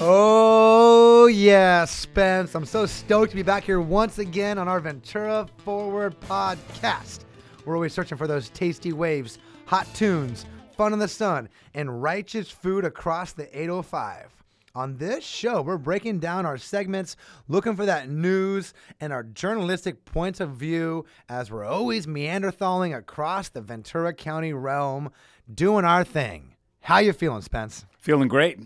Oh, yeah, Spence. I'm so stoked to be back here once again on our Ventura Forward podcast. We're always searching for those tasty waves, hot tunes, fun in the sun, and righteous food across the 805. On this show, we're breaking down our segments, looking for that news and our journalistic points of view as we're always meanderthaling across the Ventura County realm, doing our thing. How you feeling, Spence? Feeling great.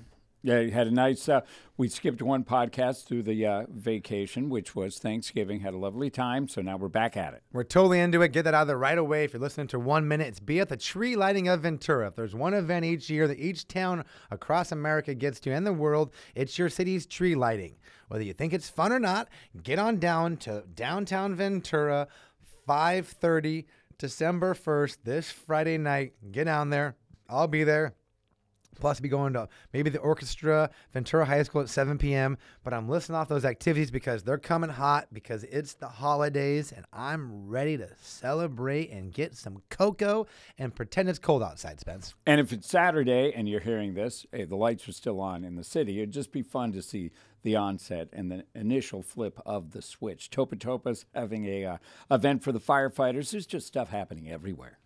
Yeah, you had a nice. Uh, we skipped one podcast through the uh, vacation, which was Thanksgiving. Had a lovely time, so now we're back at it. We're totally into it. Get that out of there right away. If you're listening to one minute, it's be at the tree lighting of Ventura. If there's one event each year that each town across America gets to and the world, it's your city's tree lighting. Whether you think it's fun or not, get on down to downtown Ventura, 5:30, December 1st, this Friday night. Get down there. I'll be there. Plus, be going to maybe the orchestra, Ventura High School at 7 p.m. But I'm listing off those activities because they're coming hot because it's the holidays and I'm ready to celebrate and get some cocoa and pretend it's cold outside, Spence. And if it's Saturday and you're hearing this, hey, the lights are still on in the city. It'd just be fun to see the onset and the initial flip of the switch. Topa Topa's having a uh, event for the firefighters. There's just stuff happening everywhere.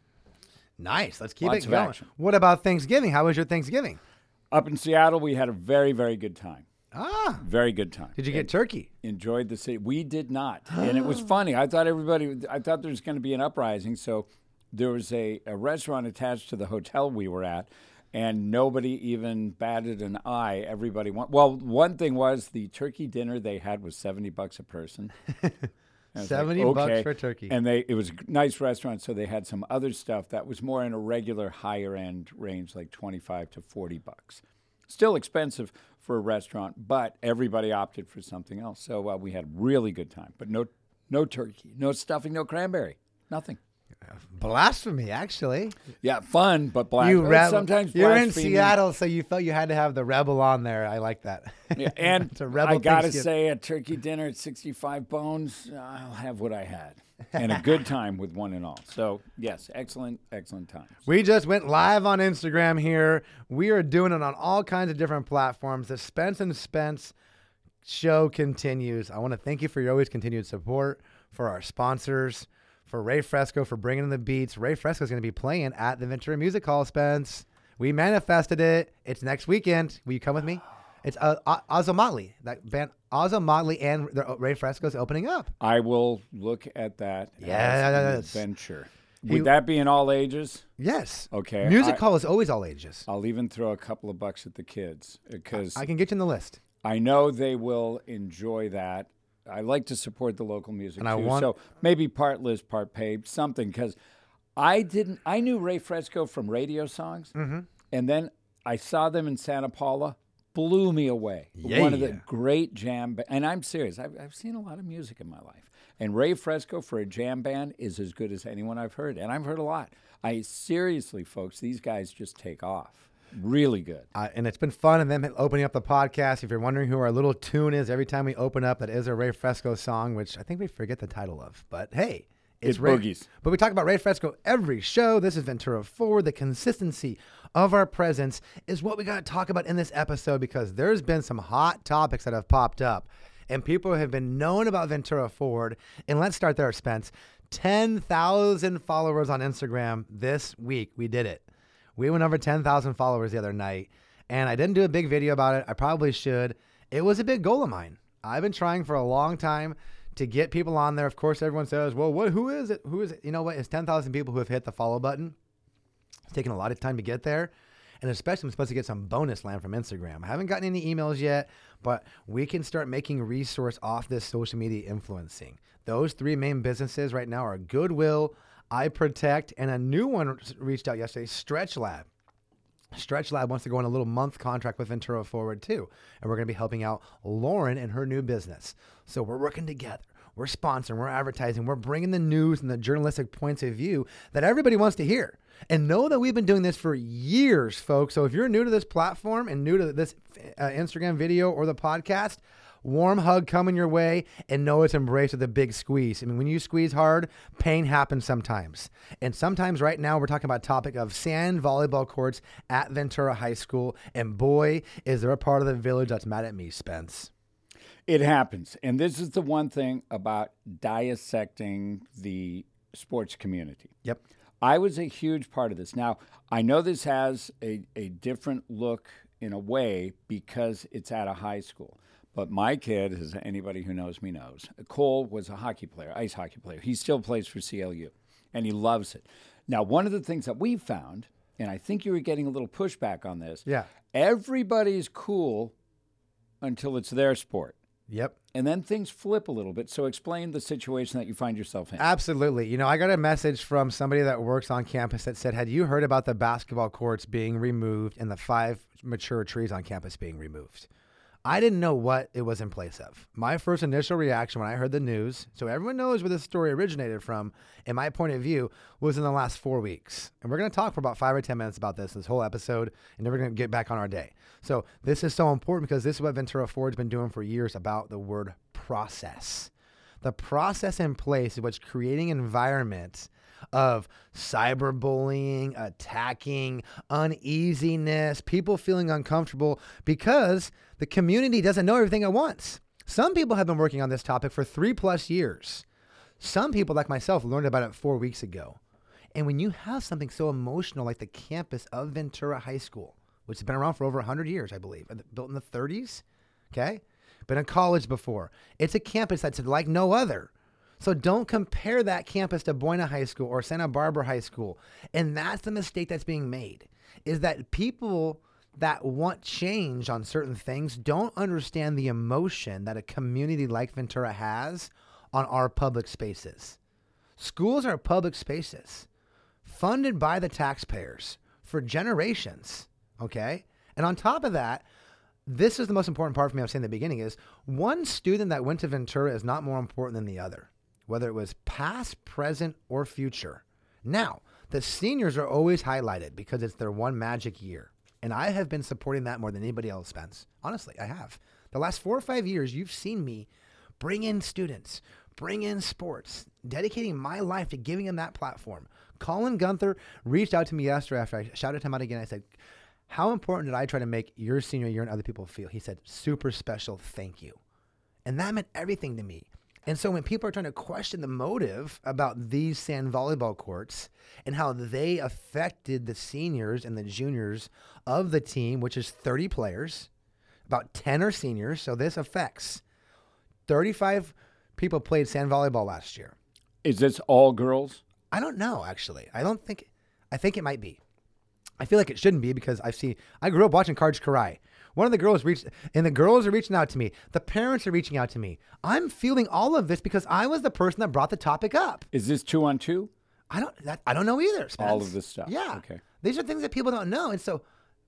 Nice. Let's keep Lots it going. action. What about Thanksgiving? How was your Thanksgiving? Up in Seattle, we had a very, very good time. Ah, Very good time. did you get turkey? enjoyed the city. We did not, and it was funny. I thought everybody. I thought there was going to be an uprising, so there was a, a restaurant attached to the hotel we were at, and nobody even batted an eye. Everybody went. Well, one thing was the turkey dinner they had was seventy bucks a person. Was like, 70 bucks for turkey. And they it was a nice restaurant, so they had some other stuff that was more in a regular higher end range, like twenty five to forty bucks. Still expensive for a restaurant, but everybody opted for something else. So uh, we had a really good time, but no no turkey, no stuffing, no cranberry, nothing. Blasphemy, actually. Yeah, fun, but black. you uh, rebel. sometimes You're in. Seattle, so you felt you had to have the rebel on there. I like that. Yeah, and It's rebel I gotta say, a turkey dinner at 65 bones, I'll have what I had, and a good time with one and all. So yes, excellent, excellent times. We just went live on Instagram here. We are doing it on all kinds of different platforms. The Spence and Spence show continues. I want to thank you for your always continued support, for our sponsors, for Ray Fresco for bringing in the beats. Ray Fresco is going to be playing at the Ventura Music Hall, Spence. We manifested it. It's next weekend. Will you come with me? It's uh, Motley. That band, Ozomatli and Ray Fresco is opening up. I will look at that Yes. adventure. He- Would that be in all ages? Yes. Okay, Music I- Hall is always all ages. I'll even throw a couple of bucks at the kids because I can get you in the list. I know they will enjoy that. I like to support the local music And I too, want- so maybe part Liz, part paid, something. Because I didn't, I knew Ray Fresco from radio songs, Mm-hmm. and then I saw them in Santa Paula. Blew me away. One of the Yeah. great jam, ba- and I'm serious. I've, I've seen a lot of music in my life, and Ray Fresco for a jam band is as good as anyone I've heard, and I've heard a lot. I seriously, folks, these guys just take off. Really good. Uh, and it's been fun and them opening up the podcast. If you're wondering who our little tune is every time we open up, that is a Ray Fresco song, which I think we forget the title of. But hey, it's It Ray. boogies. But we talk about Ray Fresco every show. This is Ventura Forward. The consistency of our presence is what we got to talk about in this episode because there's been some hot topics that have popped up. And people have been known about Ventura Forward. And let's start there, Spence. 10,000 followers on Instagram this week. We did it. We went over 10,000 followers the other night, and I didn't do a big video about it. I probably should. It was a big goal of mine. I've been trying for a long time to get people on there. Of course, everyone says, "Well, what? Who is it? Who is it?" You know what? It's 10,000 people who have hit the follow button. It's taken a lot of time to get there. And especially, I'm supposed to get some bonus land from Instagram. I haven't gotten any emails yet, but we can start making resource off this social media influencing. Those three main businesses right now are Goodwill, I Protect, and a new one reached out yesterday, Stretch Lab. Stretch Lab wants to go on a little month contract with Ventura Forward too. And we're going to be helping out Lauren and her new business. So we're working together. We're sponsoring, we're advertising, we're bringing the news and the journalistic points of view that everybody wants to hear. And know that we've been doing this for years, folks. So if you're new to this platform and new to this uh, Instagram video or the podcast, warm hug coming your way and know it's embraced with a big squeeze. I mean, when you squeeze hard, pain happens sometimes. And sometimes right now we're talking about topic of sand volleyball courts at Ventura High School. And boy, is there a part of the village that's mad at me, Spence. It happens. And this is the one thing about dissecting the sports community. Yep. I was a huge part of this. Now, I know this has a, a different look in a way because it's at a high school. But my kid, as anybody who knows me knows, Cole was a hockey player, ice hockey player. He still plays for CLU and he loves it. Now, one of the things that we found, and I think you were getting a little pushback on this. Yeah. Everybody's cool until it's their sport. Yep. And then things flip a little bit. So explain the situation that you find yourself in. Absolutely. You know, I got a message from somebody that works on campus that said, Had you heard about the basketball courts being removed and the five mature trees on campus being removed? I didn't know what it was in place of. My first initial reaction when I heard the news, so everyone knows where this story originated from, in my point of view, was in the last four weeks. And we're going to talk for about five or 10 minutes about this, this whole episode, and then we're going to get back on our day. So this is so important because this is what Ventura Forward's been doing for years about the word process. The process in place is what's creating environments of cyberbullying, attacking, uneasiness, people feeling uncomfortable because the community doesn't know everything at once. Some people have been working on this topic for three plus years. Some people, like myself, learned about it four weeks ago. And when you have something so emotional like the campus of Ventura High School, which has been around for over 100 years, I believe, built in the 30s, okay? Been in college before. It's a campus that's like no other. So don't compare that campus to Buena High School or Santa Barbara High School. And that's the mistake that's being made is that people that want change on certain things don't understand the emotion that a community like Ventura has on our public spaces. Schools are public spaces funded by the taxpayers for generations, okay? And on top of that, this is the most important part for me I was saying in the beginning is one student that went to Ventura is not more important than the other whether it was past, present, or future. Now, the seniors are always highlighted because it's their one magic year. And I have been supporting that more than anybody else, Spence. Honestly, I have. The last four or five years, you've seen me bring in students, bring in sports, dedicating my life to giving them that platform. Colin Gunther reached out to me yesterday after I shouted him out again. I said, How important did I try to make your senior year and other people feel? He said, Super special, thank you. And that meant everything to me. And so when people are trying to question the motive about these sand volleyball courts and how they affected the seniors and the juniors of the team, which is 30 players, about 10 are seniors, so this affects 35 people played sand volleyball last year. Is this all girls? I don't know actually. I don't think I think it might be. I feel like it shouldn't be because I've seen I grew up watching Karch Kiraly. One of the girls reached, and the girls are reaching out to me. The parents are reaching out to me. I'm feeling all of this because I was the person that brought the topic up. Is this two on two? I don't. That, I don't know either. Spence. All of this stuff. Yeah. Okay. These are things that people don't know, and so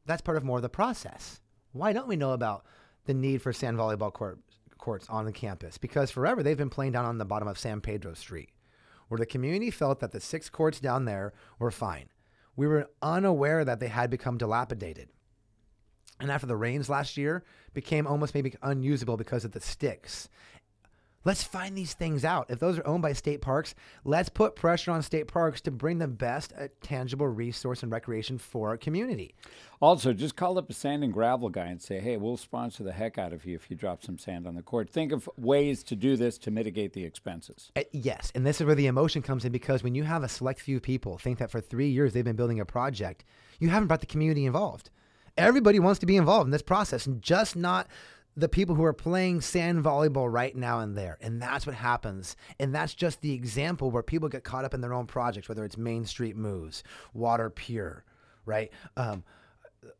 that's part of more of the process. Why don't we know about the need for sand volleyball court, courts on the campus? Because forever they've been playing down on the bottom of San Pedro Street, where the community felt that the six courts down there were fine. We were unaware that they had become dilapidated and after the rains last year became almost maybe unusable because of the sticks. Let's find these things out. If those are owned by state parks, let's put pressure on state parks to bring the best uh, tangible resource and recreation for our community. Also, just call up a sand and gravel guy and say, hey, we'll sponsor the heck out of you if you drop some sand on the court. Think of ways to do this to mitigate the expenses. Uh, yes, and this is where the emotion comes in because when you have a select few people think that for three years they've been building a project, you haven't brought the community involved everybody wants to be involved in this process and just not the people who are playing sand volleyball right now and there. And that's what happens. And that's just the example where people get caught up in their own projects, whether it's Main Street Moves, Water Pure, right? Um,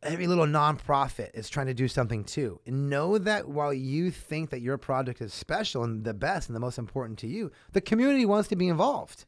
every little nonprofit is trying to do something too. And know that while you think that your project is special and the best and the most important to you, the community wants to be involved,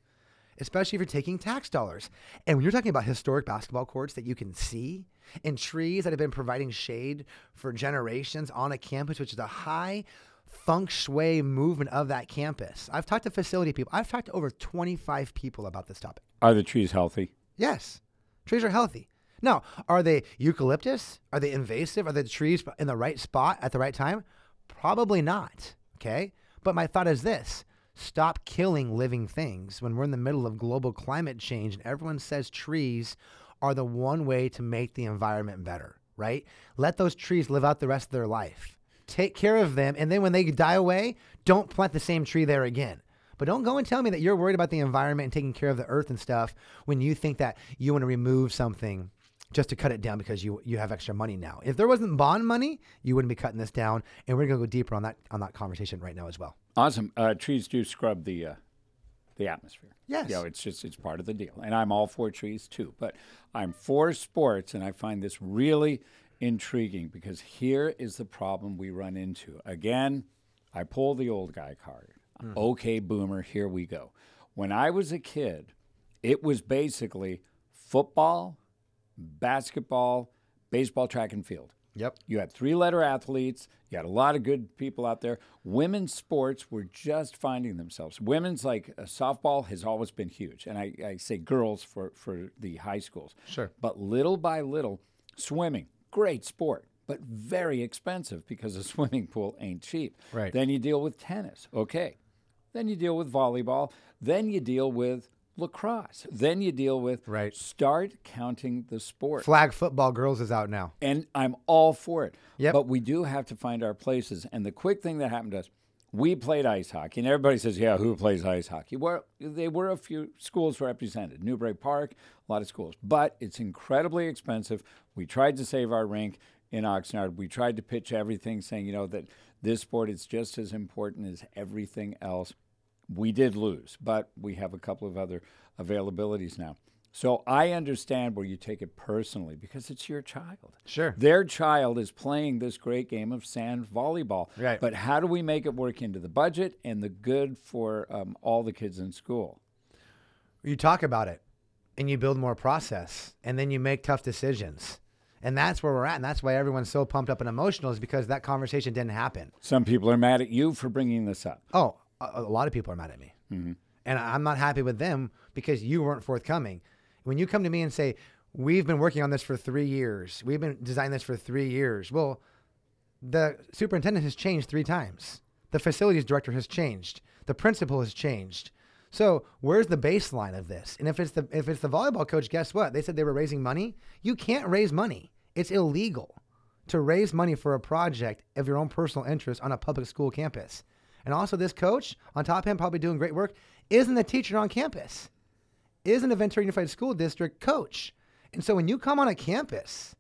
especially if you're taking tax dollars. And when you're talking about historic basketball courts that you can see, and trees that have been providing shade for generations on a campus, which is a high feng shui movement of that campus. I've talked to facility people. I've talked to over 25 people about this topic. Are the trees healthy? Yes, trees are healthy. Now, are they eucalyptus? Are they invasive? Are the trees in the right spot at the right time? Probably not. Okay. But my thought is this stop killing living things when we're in the middle of global climate change and everyone says trees are the one way to make the environment better, right? Let those trees live out the rest of their life. Take care of them. And then when they die away, don't plant the same tree there again. But don't go and tell me that you're worried about the environment and taking care of the earth and stuff when you think that you want to remove something just to cut it down because you you have extra money now. If there wasn't bond money, you wouldn't be cutting this down. And we're gonna go deeper on that on that conversation right now as well. Awesome. Uh, trees do scrub the uh, the atmosphere. Yes. You know, it's just it's part of the deal, and I'm all for trees too. But I'm for sports, and I find this really intriguing because here is the problem we run into. Again, I pull the old guy card. Mm-hmm. Okay, boomer, here we go. When I was a kid, it was basically football, basketball, baseball, track, and field. Yep. You had three letter athletes. You had a lot of good people out there. Women's sports were just finding themselves. Women's like uh, softball has always been huge. And I, I say girls for, for the high schools. Sure. But little by little, swimming, great sport, but very expensive because a swimming pool ain't cheap. Right. Then you deal with tennis. Okay. Then you deal with volleyball. Then you deal with lacrosse. Then you deal with Right. start counting the sport. Flag football girls is out now. And I'm all for it. Yep. But we do have to find our places. And the quick thing that happened to us, we played ice hockey. And everybody says, yeah, who plays ice hockey? Well, there were a few schools represented Newbury Park, a lot of schools. But it's incredibly expensive. We tried to save our rink in Oxnard. We tried to pitch everything saying, you know, that this sport is just as important as everything else. We did lose, but we have a couple of other availabilities now. So I understand where you take it personally because it's your child. Sure. Their child is playing this great game of sand volleyball. Right. But how do we make it work into the budget and the good for um, all the kids in school? You talk about it and you build more process and then you make tough decisions. And that's where we're at. And that's why everyone's so pumped up and emotional is because that conversation didn't happen. Some people are mad at you for bringing this up. Oh, a, lot of people are mad at me. Mm-hmm. And I'm not happy with them because you weren't forthcoming. When you come to me and say, We've been working on this for three years, we've been designing this for three years. Well, the superintendent has changed three times, the facilities director has changed, the principal has changed. So where's the baseline of this? And if it's the if it's the volleyball coach, guess what? They said they were raising money. You can't raise money. It's illegal to raise money for a project of your own personal interest on a public school campus. And also, this coach, on top of him, probably doing great work, isn't a teacher on campus, isn't a Ventura Unified School District coach. And so, when you come on a campus,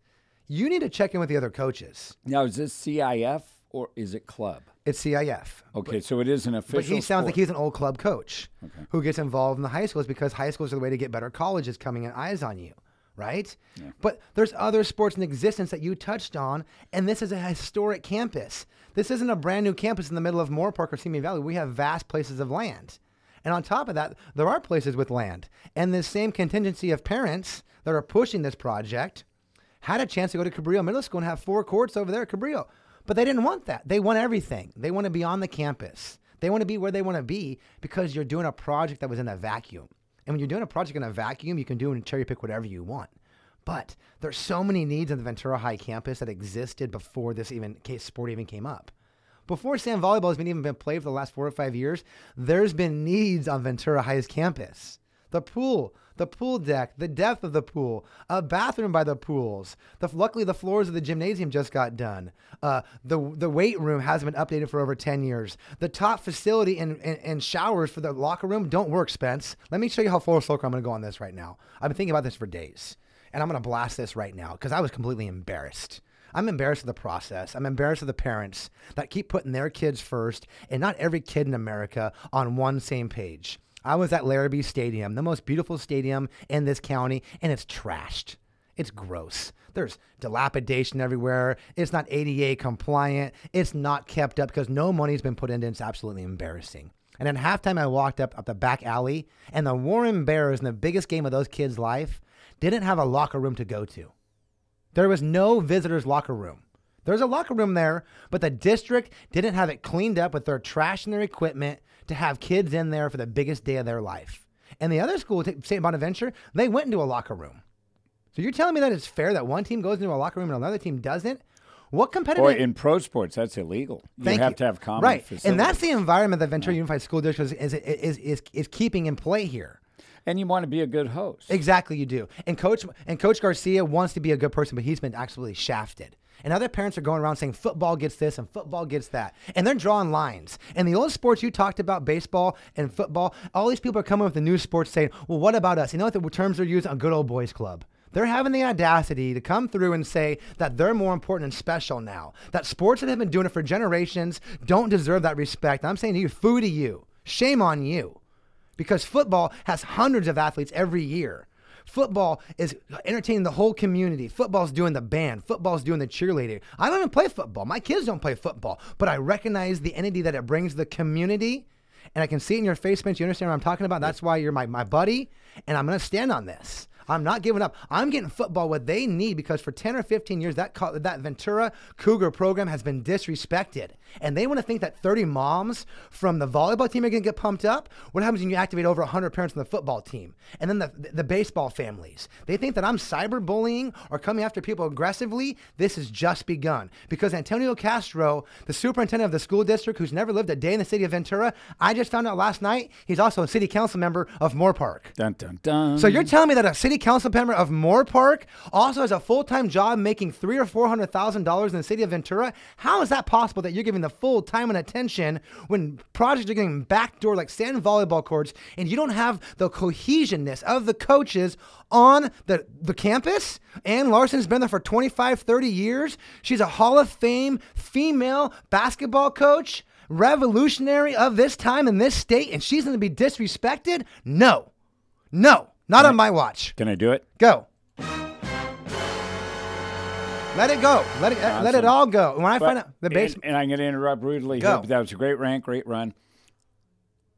you need to check in with the other coaches. Now, is this CIF or is it club? It's CIF. Okay, so it is an official. But he sounds like he's an old club coach who gets involved in the high schools because high schools are the way to get better colleges coming in eyes on you, right? Yeah. But there's other sports in existence that you touched on, and this is a historic campus. This isn't a brand new campus in the middle of Moorpark or Simi Valley. We have vast places of land. And on top of that, there are places with land. And this same contingency of parents that are pushing this project had a chance to go to Cabrillo Middle School and have four courts over there at Cabrillo. But they didn't want that. They want everything. They want to be on the campus. They want to be where they want to be because you're doing a project that was in a vacuum. And when you're doing a project in a vacuum, you can do and cherry pick whatever you want. But there's so many needs on the Ventura High campus that existed before this even sport even came up. Before sand volleyball has been even been played for the last four or five years, there's been needs on Ventura High's campus. The pool, the pool deck, the depth of the pool, a bathroom by the pools. The, luckily, the floors of the gymnasium just got done. Uh, the the weight room hasn't been updated for over ten years. The top facility and, and, and showers for the locker room don't work, Spence. Let me show you how full circle I'm going to go on this right now. I've been thinking about this for days, and I'm going to blast this right now because I was completely embarrassed. I'm embarrassed of the process. I'm embarrassed of the parents that keep putting their kids first and not every kid in America on one same page. I was at Larrabee Stadium, the most beautiful stadium in this county, and it's trashed. It's gross. There's dilapidation everywhere. It's not ADA compliant. It's not kept up because no money's been put into it. It's absolutely embarrassing. And at halftime, I walked up up the back alley, and the Warren Bears, in the biggest game of those kids' life, didn't have a locker room to go to. There was no visitors' locker room. There's a locker room there, but the district didn't have it cleaned up with their trash and their equipment to have kids in there for the biggest day of their life. And the other school, St. Bonaventure, they went into a locker room. So you're telling me that it's fair that one team goes into a locker room and another team doesn't? What competitive? Or in pro sports, that's illegal. You Thank have you. to have common right, facilities. and that's the environment that Ventura Unified School District is is, is is is keeping in play here. And you want to be a good host. Exactly, you do. And coach and Coach Garcia wants to be a good person, but he's been absolutely shafted. And other parents are going around saying football gets this and football gets that, and they're drawing lines. And the old sports you talked about, baseball and football, all these people are coming with the new sports saying, "Well, what about us?" You know what the terms are used? A good old boys club. They're having the audacity to come through and say that they're more important and special now. That sports that have been doing it for generations don't deserve that respect. I'm saying to you, foo to you. Shame on you because football has hundreds of athletes every year. Football is entertaining the whole community. Football's doing the band. Football's doing the cheerleader. I don't even play football. My kids don't play football, but I recognize the entity that it brings the community. And I can see it in your face, Spence. You understand what I'm talking about? That's why you're my, my buddy. And I'm going to stand on this. I'm not giving up. I'm getting football what they need because for 10 or 15 years, that that Ventura Cougar program has been disrespected. And they want to think that 30 moms from the volleyball team are going to get pumped up. What happens when you activate over 100 parents from the football team? And then the, the baseball families. They think that I'm cyberbullying or coming after people aggressively. This has just begun. Because Antonio Castro, the superintendent of the school district who's never lived a day in the city of Ventura, I just found out last night he's also a city council member of Moorpark. Dun dun dun. So you're telling me that a city council member of Moorpark also has a full-time job making three or four hundred thousand dollars in the city of Ventura? How is that possible that you're giving the full time and attention when projects are getting backdoor like sand volleyball courts and you don't have the cohesionness of the coaches on the, the campus? Ann Larson's been there for 25, 30 years. She's a Hall of Fame female basketball coach, revolutionary of this time in this state, and she's going to be disrespected? No. No. Not on my watch. Can I do it? Go. Let it go. Let it eh, let it all go. When I But- find out the base, And, and I'm going to interrupt rudely Go. here, but that was a great rant, great run.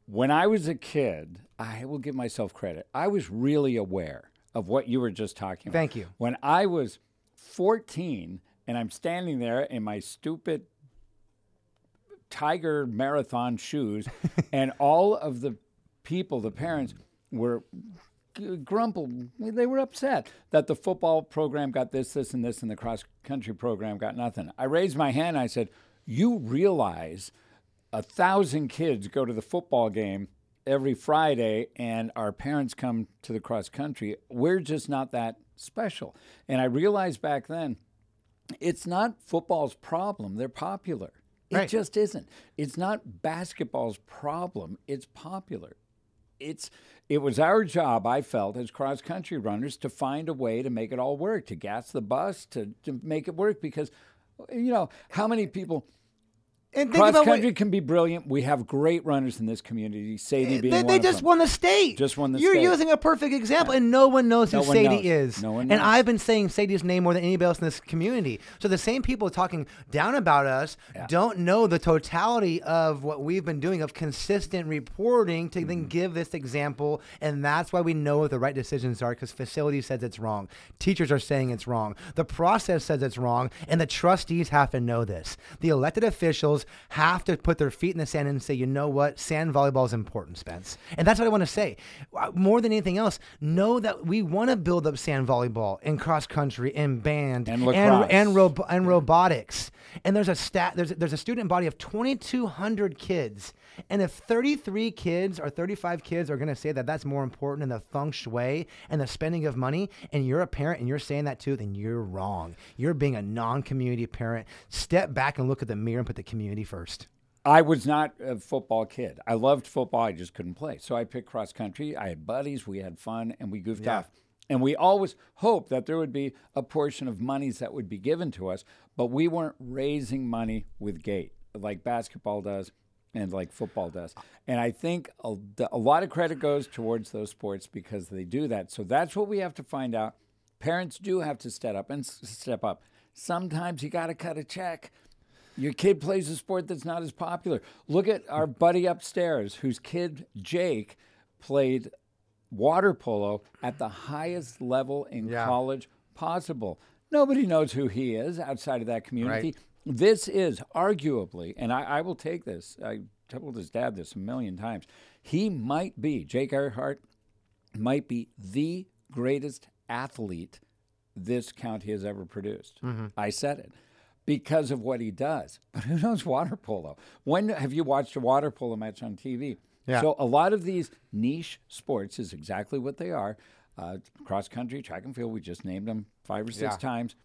When I was a kid, I will give myself credit. I was really aware of what you were just talking about. Thank you. When I was 14 and I'm standing there in my stupid Tiger marathon shoes, and all of the people, the parents, were grumbled. They were upset that the football program got this, this, and this, and the cross country program got nothing. I raised my hand. I said, "You realize a thousand kids go to the football game every Friday, and our parents come to the cross country. We're just not that special." And I realized back then, it's not football's problem. They're popular. It Right. just isn't. It's not basketball's problem. It's popular. It's it was our job, I felt, as cross country runners, to find a way to make it all work, to gas the bus, to, to make it work because you know, how many people and think cross about what, country can be brilliant. We have great runners in this community. Sadie being they, they just won the state. Just won the You're state. using a perfect example, and no one knows who one Sadie knows. is. No one And. I've been saying Sadie's name more than anybody else in this community. So the same people talking down about us don't know the totality of what we've been doing of consistent reporting to Mm-hmm. then give this example, and that's why we know what the right decisions are because facility says it's wrong, teachers are saying it's wrong, the process says it's wrong, and the trustees have to know this. The elected officials have to put their feet in the sand and say, you know what, sand volleyball is important, Spence. And that's what I want to say. Uh, More than anything else, know that we want to build up sand volleyball in cross country, in band, And and and, robo- and robotics. And there's a stat. There's there's a student body of 2,200 kids, and if 33 kids or 35 kids are going to say that that's more important than the feng shui and the spending of money, and you're a parent and you're saying that too, then you're wrong. You're being a non-community parent. Step back and look at the mirror and put the community first. I was not a football kid. I loved football. I just couldn't play. So I picked cross country. I had buddies. We had fun and we goofed Yeah. off. And we always hoped that there would be a portion of monies that would be given to us, but we weren't raising money with gate like basketball does and like football does. And I think a, a lot of credit goes towards those sports because they do that. So that's what we have to find out. Parents do have to step up and s- step up. Sometimes you got to cut a check. Your kid plays a sport that's not as popular. Look at our buddy upstairs, whose kid, Jake, played water polo at the highest level in Yeah. college possible. Nobody knows who he is outside of that community. Right. This is arguably, and I, I will take this, I told his dad this a million times. He might be, Jake Earhart might be the greatest athlete this county has ever produced. I said it. because of what he does. But who knows water polo? When have you watched a water polo match on TV? Yeah. So a lot of these niche sports is exactly what they are. Uh, cross country, track and field. We just named them five or six Yeah. times.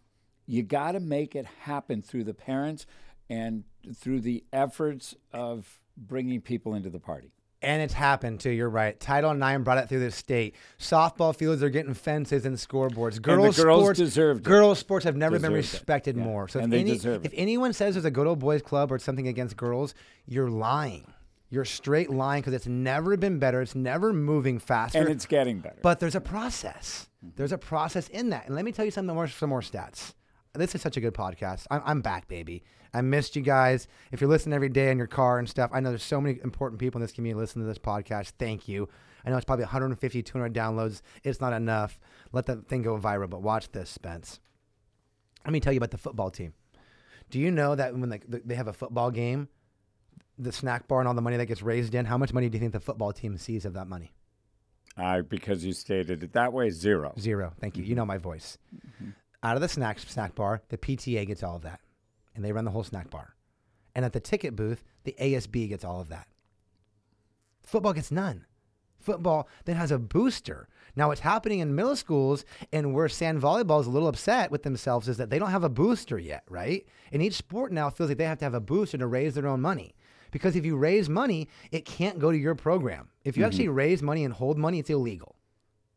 You got to make it happen through the parents and through the efforts of bringing people into the party. And it's happened too. You're right. Title IX brought it through the state. Softball fields are getting fences and scoreboards. Girls girls sports, deserved it. girls sports have never been Deserved it. respected Yeah. more. So if, And they any, if it. anyone says there's a good old boys club or something against girls, you're lying. You're straight lying because it's never been better. It's never moving faster. And it's getting better. But there's a process. There's a process in that. And let me tell you some more, some more stats. This is such a good podcast. I'm, I'm back, baby. I missed you guys. If you're listening every day in your car and stuff, I know there's so many important people in this community listening to this podcast. Thank you. I know it's probably 150, 200 downloads. It's not enough. Let that thing go viral. But watch this, Spence. Let me tell you about the football team. Do you know that when they, they have a football game, the snack bar and all the money that gets raised in, how much money do you think the football team sees of that money? uh, because you stated it that way, zero. Zero. Thank you. You know my voice. Out of the snack snack bar, the PTA gets all of that, and they run the whole snack bar. And at the ticket booth, the ASB gets all of that. Football gets none. Football then has a booster. Now, what's happening in middle schools and where sand volleyball is a little upset with themselves is that they don't have a booster yet, right? And each sport now feels like they have to have a booster to raise their own money. Because if you raise money, it can't go to your program. If you mm-hmm. actually raise money and hold money, it's illegal.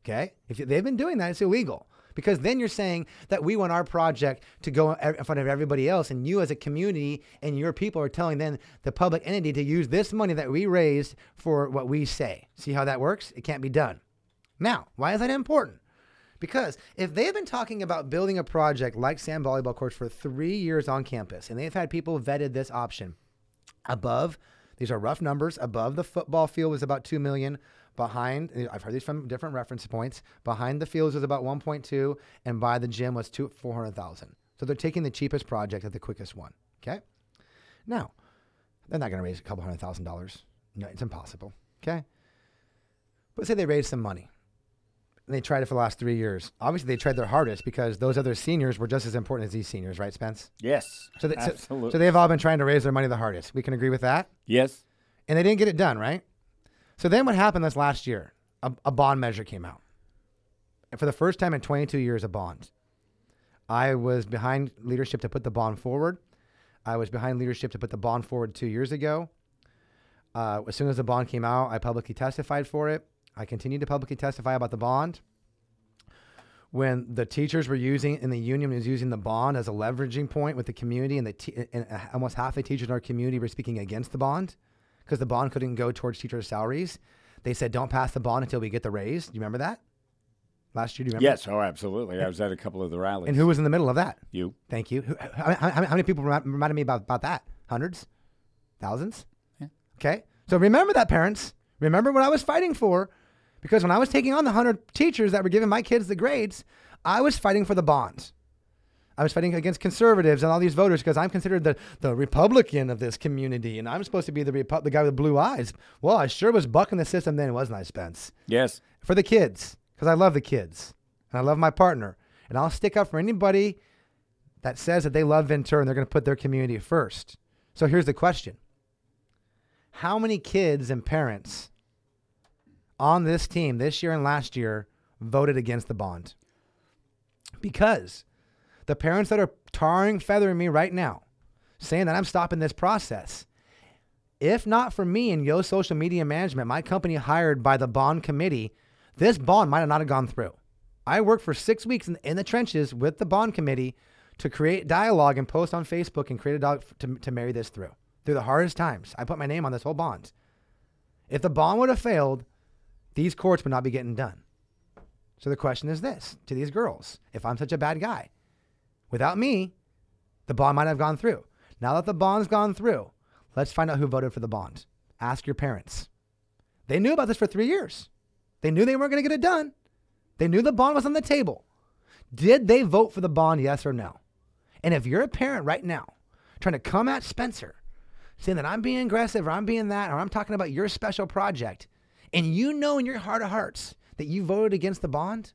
Okay? If you- they've been doing that, it's illegal. Because then you're saying that we want our project to go in front of everybody else, and you as a community and your people are telling then the public entity to use this money that we raised for what we say. See how that works? It can't be done. Now, why is that important? Because if they've been talking about building a project like sand volleyball courts for three years on campus, and they've had people vetted this option, above these are rough numbers. Above the football field was about 2 million. Behind i've heard these from different reference points. Behind the fields was about 1.2 and by the gym was 2 400000 so they're taking the cheapest project at the quickest one okay? Now they're not going to raise a couple hundred thousand dollars. No it's impossible okay? But say they raise some money they tried it for the last three years obviously they tried their hardest because those other seniors were just as important as these seniors right spence Yes. so, they, so, absolutely. so they've all been trying to raise their money the hardest we can agree with that yes. and they didn't get it done, right? So then what happened this last year? A, a bond measure came out. And for the first time in 22 years, a bond. I was behind leadership to put the bond forward. I was behind leadership to put the bond forward two years ago. Uh, as soon as the bond came out, I publicly testified for it. I continued to publicly testify about the bond. When the teachers were using, and the union was using the bond as a leveraging point with the community, and, the te- and uh, almost half the teachers in our community were speaking against the bond because the bond couldn't go towards teachers' salaries. They said, "Don't pass the bond until we get the raise." Do you remember that? Last year, do you remember? Yes. Oh, absolutely. I was at a couple of the rallies. And who was in the middle of that? You. Thank you. Who, how, how, how many people reminded me about, about that? Hundreds? Thousands? Yeah. Okay. So remember that, parents. Remember what I was fighting for. Because when I was taking on the 100 teachers that were giving my kids the grades, I was fighting for the bonds. I was fighting against conservatives and all these voters because I'm considered the, the Republican of this community and I'm supposed to be the, Repu- the guy with the blue eyes. Well, I sure was bucking the system then, wasn't I, Spence? Yes. for the kids because I love the kids and I love my partner. And I'll stick up for anybody that says that they love Ventura and they're going to put their community first. So here's the question How many kids and parents on this team this year and last year voted against the bond? Because the parents that are tarring, feathering me right now, saying that I'm stopping this process, if not for me and Yo Social Media Management, my company hired by the bond committee, this bond might have not have gone through. I worked for six weeks in, in the trenches with the bond committee to create dialogue and post on Facebook and create a dog to, to marry this through. Through the hardest times, I put my name on this whole bond. If the bond would have failed, these courts would not be getting done. So the question is this to these girls if I'm such a bad guy, without me, the bond might have gone through. Now that the bond's gone through, let's find out who voted for the bond. Ask your parents. They knew about this for three years. They knew they weren't going to get it done. They knew the bond was on the table. Did they vote for the bond, yes or no? And if you're a parent right now trying to come at Spencer, saying that I'm being aggressive or I'm being that or I'm talking about your special project, and you know in your heart of hearts that you voted against the bond,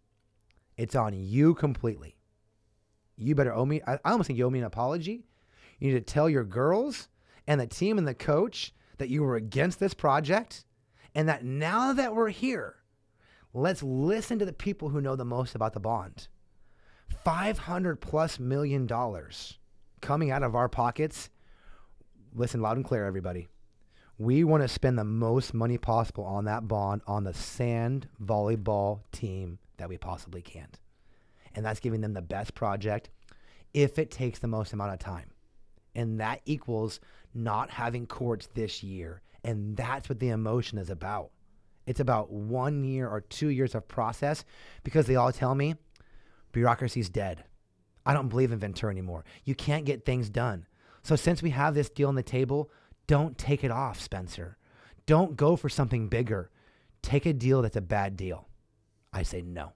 it's on you completely. You better owe me, I I almost think you owe me an apology You need to tell your girls and the team and the coach that you were against this project and that now that we're here, let's listen to the people who know the most about the bond. 500 plus million dollars coming out of our pockets. Listen loud and clear, everybody. We want to spend the most money possible on that bond on the sand volleyball team that we possibly can. And that's giving them the best project if it takes the most amount of time. And that equals not having courts this year. And that's what the emotion is about. It's about one year or two years of process because they all tell me bureaucracy's dead. I don't believe in Ventura anymore. You can't get things done. So since we have this deal on the table, don't take it off, Spencer. Don't go for something bigger. Take a deal that's a bad deal. I say no.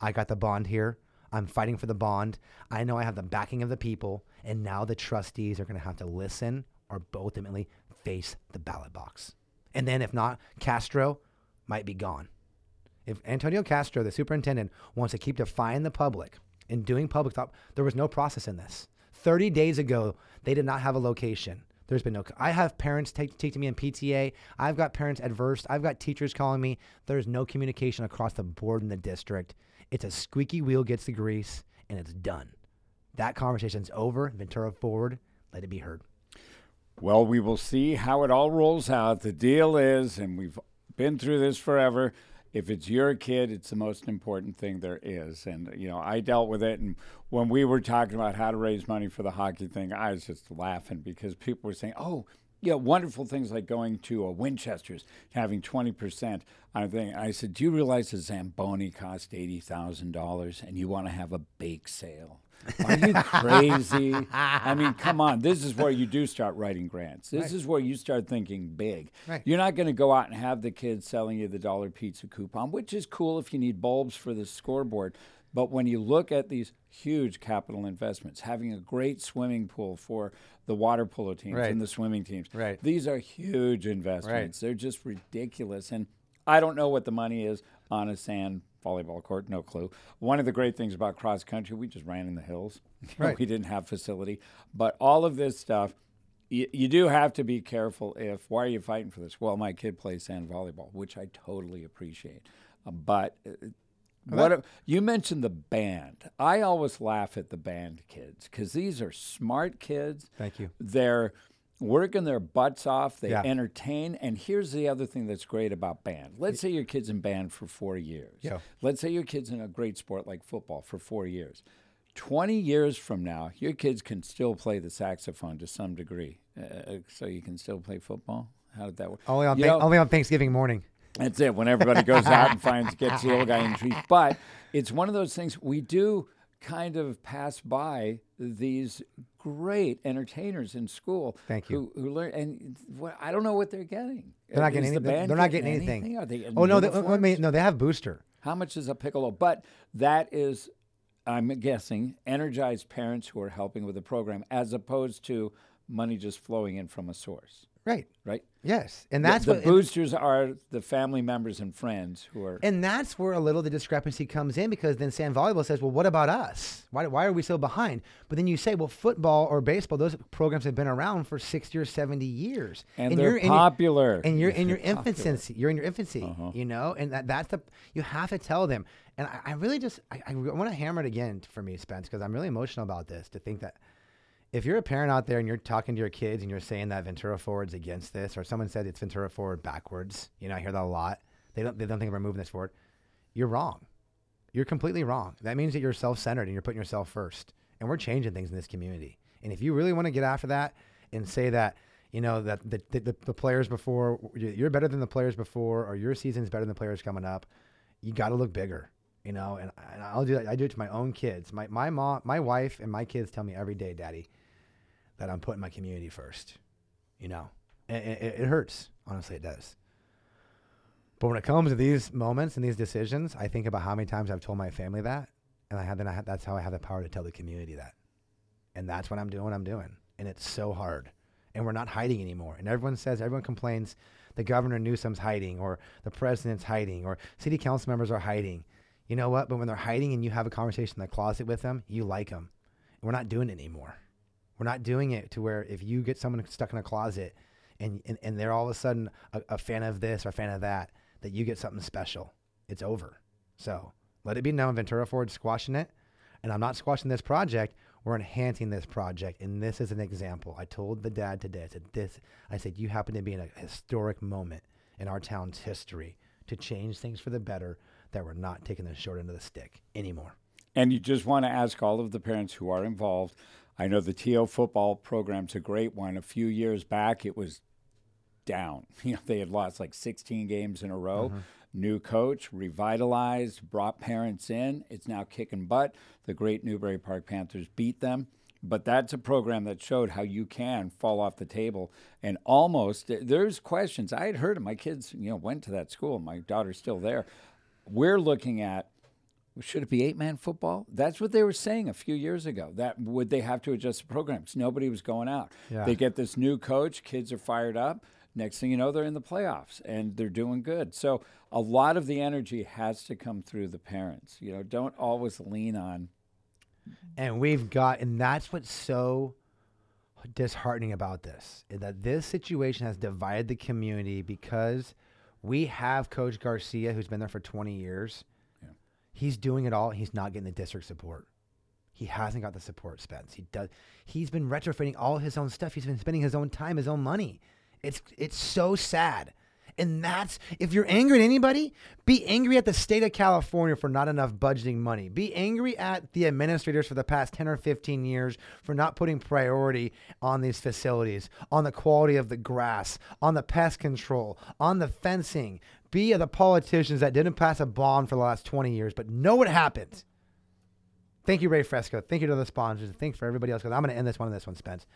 I got the bond here. I'm fighting for the bond. I know I have the backing of the people, and now the trustees are going to have to listen or ultimately face the ballot box. And then if not, Castro might be gone. If Antonio Castro, the superintendent, wants to keep defying the public and doing public thought, there was no process in this. 30 days ago, they did not have a location. There's been no. I have parents take, take to me in PTA. I've got parents adverse. I've got teachers calling me. There's no communication across the board in the district. It's a squeaky wheel gets the grease, and it's done. That conversation's over. Ventura forward. Let it be heard. Well, we will see how it all rolls out. The deal is, and we've been through this forever. If it's your kid, it's the most important thing there is. And, you know, I dealt with it. And when we were talking about how to raise money for the hockey thing, I was just laughing because people were saying, oh, yeah, wonderful things like going to a Winchester's, having 20% on a thing. I said, Do you realize the Zamboni cost $80,000 and you want to have a bake sale? Are you crazy? I mean, come on. This is where you do start writing grants. This Right. is where you start thinking big. Right. You're not going to go out and have the kids selling you the dollar pizza coupon, which is cool if you need bulbs for the scoreboard. But when you look at these huge capital investments, having a great swimming pool for the water polo teams Right. and the swimming teams, Right. these are huge investments. They're just ridiculous. And I don't know what the money is on a sand volleyball court, no clue. One of the great things about cross country, we just ran in the hills. Right. we didn't have facility. But all of this stuff, you, you do have to be careful if, why are you fighting for this? Well, my kid plays sand volleyball, which I totally appreciate. Uh, but uh, what a- you mentioned the band. I always laugh at the band kids because these are smart kids. Thank you. They're working their butts off. They Yeah. entertain. And here's the other thing that's great about band. Let's say your kid's in band for four years. Yeah. Let's say your kid's in a great sport like football for four years. 20 years from now, your kids can still play the saxophone to some degree. Uh, so you can still play football? How did that work? Only on, thank- know- only on Thanksgiving morning. that's it. When everybody goes out and finds gets the old guy in the tree. But it's one of those things we do kind of pass by these great entertainers in school. Thank you. Who, who learn and what, I don't know what they're getting. They're not getting the anything. band They're not getting getting anything. Are they Oh no, they, I mean, no, they have booster. How much is a piccolo? But that is, I'm guessing, energized parents who are helping with the program, as opposed to money just flowing in from a source, Right. right? Yes, and that's the what. boosters are the family members and friends who are. And that's where a little the discrepancy comes in because then Sand Volleyball says, well, what about us? Why, why are we so behind? But then you say, well, football or baseball, those programs have been around for 60 or 70 years. and, they're you're in your- popular. and you're in your infancy. You're in your infancy, Uh-huh. you know, and that, that's the you have to tell them. And I, I really just I, I want to hammer it again for me, Spence, because I'm really emotional about this. To think that if you're a parent out there and you're talking to your kids and you're saying that Ventura Forward's against this, or someone said it's Ventura Forward backwards, you know, I hear that a lot. They don't they don't think we're moving this forward. You're wrong. You're completely wrong. That means that you're self-centered and you're putting yourself first. And we're changing things in this community. And if you really want to get after that and say that, you know, that the, the, the, the players before, you're better than the players before, or your season's better than the players coming up, you got to look bigger, you know. And, and I'll do that. I do it to my own kids. My, my mom, my wife, and my kids tell me every day, Daddy, that I'm putting my community first, you know. And it, it hurts. Honestly, it does. But when it comes to these moments and these decisions, I think about how many times I've told my family that, and I have then I have, that's how I have the power to tell the community that, and that's what I'm doing. What I'm doing, and it's so hard, and we're not hiding anymore. And everyone says, everyone complains, the governor Newsom's hiding, or the president's hiding, or city council members are hiding. You know what? But when they're hiding and you have a conversation in the closet with them, you like them. And we're not doing it anymore. We're not doing it to where if you get someone stuck in a closet and, and, and they're all of a sudden a, a fan of this or a fan of that, that you get something special. It's over. So let it be known Ventura Forward squashing it. And I'm not squashing this project. We're enhancing this project. And this is an example. I told the dad today, I said, this, I said, you happen to be in a historic moment in our town's history to change things for the better that we're not taking the short end of the stick anymore. And you just want to ask all of the parents who are involved. I know the TO football program's a great one. A few years back, it was down. You know, they had lost like 16 games in a row. Mm-hmm. New coach, revitalized, brought parents in. It's now kicking butt. The great Newbury Park Panthers beat them. But that's a program that showed how you can fall off the table and almost there's questions. I had heard of my kids, you know, went to that school. My daughter's still there. We're looking at should it be eight man football? That's what they were saying a few years ago. That would they have to adjust the programs? Nobody was going out. Yeah. They get this new coach, kids are fired up. Next thing you know, they're in the playoffs and they're doing good. So a lot of the energy has to come through the parents. You know, don't always lean on. And we've got, and that's what's so disheartening about this is that this situation has divided the community because we have Coach Garcia, who's been there for 20 years. He's doing it all. He's not getting the district support. He hasn't got the support, Spence. He does. He's been retrofitting all his own stuff. He's been spending his own time, his own money. It's it's so sad. And that's if you're angry at anybody, be angry at the state of California for not enough budgeting money. Be angry at the administrators for the past 10 or 15 years for not putting priority on these facilities, on the quality of the grass, on the pest control, on the fencing. Be of the politicians that didn't pass a bond for the last 20 years, but know what happened. Thank you, Ray Fresco. Thank you to the sponsors. Thanks for everybody else. Because I'm going to end this one on this one, Spence.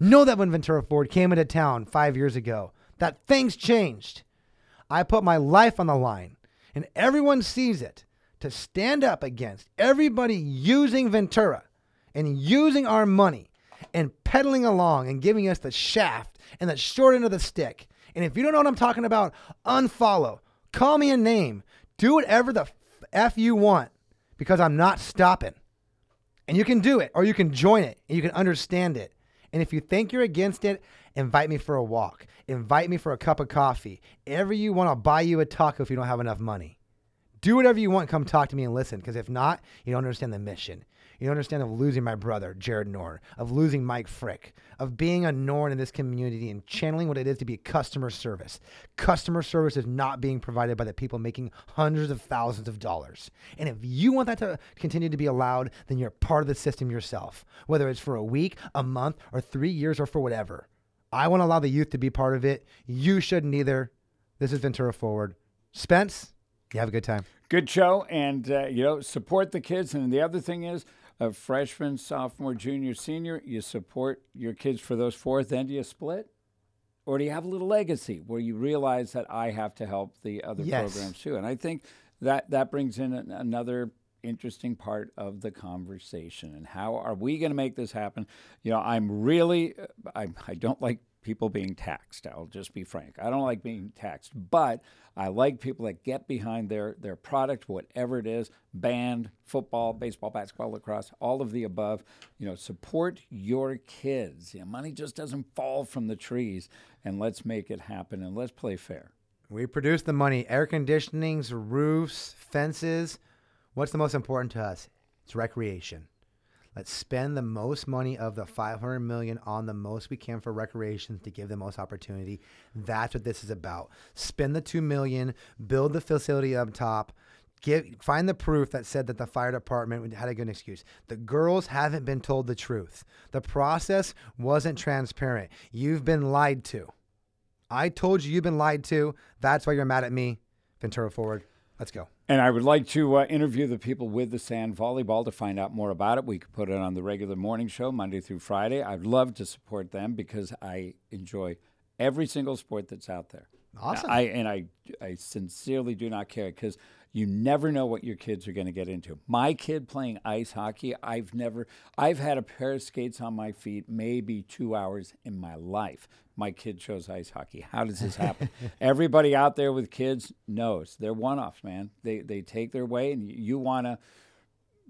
Know that when Ventura Forward came into town five years ago, that things changed. I put my life on the line, and everyone sees it to stand up against everybody using Ventura and using our money and peddling along and giving us the shaft and the short end of the stick. And if you don't know what I'm talking about, unfollow, call me a name, do whatever the F you want because I'm not stopping. And you can do it or you can join it and you can understand it. And if you think you're against it, invite me for a walk. Invite me for a cup of coffee. Ever you want, I'll buy you a taco if you don't have enough money. Do whatever you want. Come talk to me and listen. Because if not, you don't understand the mission. You don't understand of losing my brother, Jared Norn, of losing Mike Frick, of being a Norn in this community and channeling what it is to be customer service. Customer service is not being provided by the people making hundreds of thousands of dollars. And if you want that to continue to be allowed, then you're part of the system yourself, whether it's for a week, a month, or three years, or for whatever. I won't allow the youth to be part of it. You shouldn't either. This is Ventura Forward. Spence, you have a good time. Good show, and uh, you know, support the kids. And the other thing is, a freshman, sophomore, junior, senior, you support your kids for those four, then do you split? Or do you have a little legacy where you realize that I have to help the other yes. programs too? And I think that that brings in an, another interesting part of the conversation. And how are we going to make this happen? You know, I'm really, uh, I, I don't like people being taxed. I'll just be frank. I don't like being taxed, but I like people that get behind their their product, whatever it is, band, football, baseball, basketball, lacrosse, all of the above. You know, support your kids. You know, money just doesn't fall from the trees, and let's make it happen and let's play fair. We produce the money, air conditionings, roofs, fences. What's the most important to us? It's recreation. Let's spend the most money of the 500 million on the most we can for recreations to give the most opportunity. That's what this is about. Spend the 2 million, build the facility up top. Find the proof that said that the fire department had a good excuse. The girls haven't been told the truth. The process wasn't transparent. You've been lied to. I told you you've been lied to. That's why you're mad at me. Ventura forward. Let's go. And I would like to uh, interview the people with the sand volleyball to find out more about it. We could put it on the regular morning show, Monday through Friday. I'd love to support them because I enjoy every single sport that's out there. Awesome. I, and I, I sincerely do not care because you never know what your kids are going to get into. My kid playing ice hockey, I've never, I've had a pair of skates on my feet maybe two hours in my life my kid chose ice hockey. How does this happen? Everybody out there with kids knows they're one offs, man. They they take their way, and you, you want to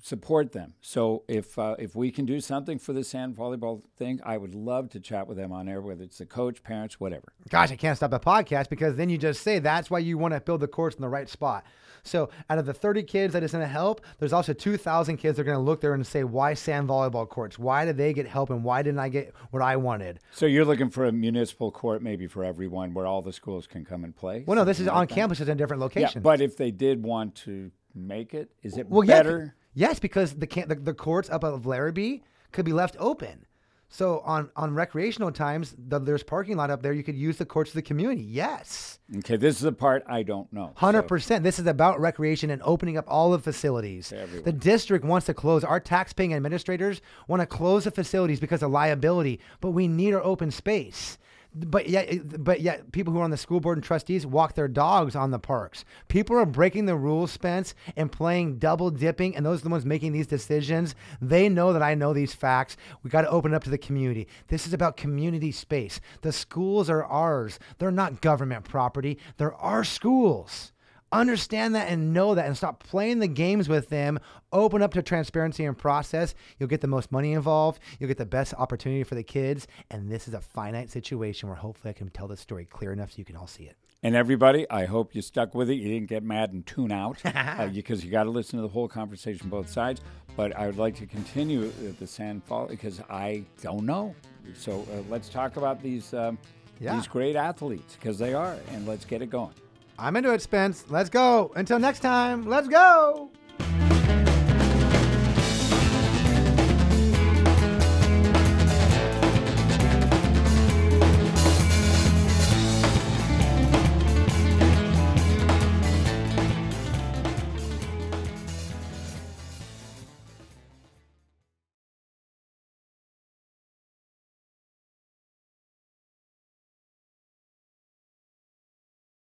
support them. So if uh, if we can do something for the sand volleyball thing, I would love to chat with them on air, whether it's the coach, parents, whatever. Gosh, I can't stop the podcast because then you just say that's why you want to build the courts in the right spot. So out of the 30 kids that is going to help, there's also 2,000 kids that are going to look there and say, why sand volleyball courts? Why did they get help and why didn't I get what I wanted? So you're looking for a municipal court maybe for everyone where all the schools can come and play? Well, no, this is on like that? campus at a different Yeah, location. but if they did want to make it, is it well, yeah, better? Yes, because the, can- the the courts up of Larrabee could be left open. So on on recreational times, the, there's parking lot up there. You could use the courts of the community. Yes. Okay, this is the part I don't know. Hundred So- percent. This is about recreation and opening up all the facilities. everyone. The district wants to close. Our tax-paying administrators want to close the facilities because of liability, but we need our open space. But yet, but yet, people who are on the school board and trustees walk their dogs on the parks. People are breaking the rules, Spence, and playing double dipping, and those are the ones making these decisions. They know that I know these facts. We got to open it up to the community. This is about community space. The schools are ours. They're not government property. They're our schools. Understand that and know that and stop playing the games with them. Open up to transparency and process. You'll get the most money involved. You'll get the best opportunity for the kids. And this is a finite situation where hopefully I can tell the story clear enough so you can all see it. And everybody, I hope you stuck with it. You didn't get mad and tune out uh, because you got to listen to the whole conversation, both sides. But I would like to continue the Sand Fall because I don't know. So uh, let's talk about these um, Yeah. these great athletes because they are, and let's get it going. I'm into it, Spence. Let's go. Until next time, let's go.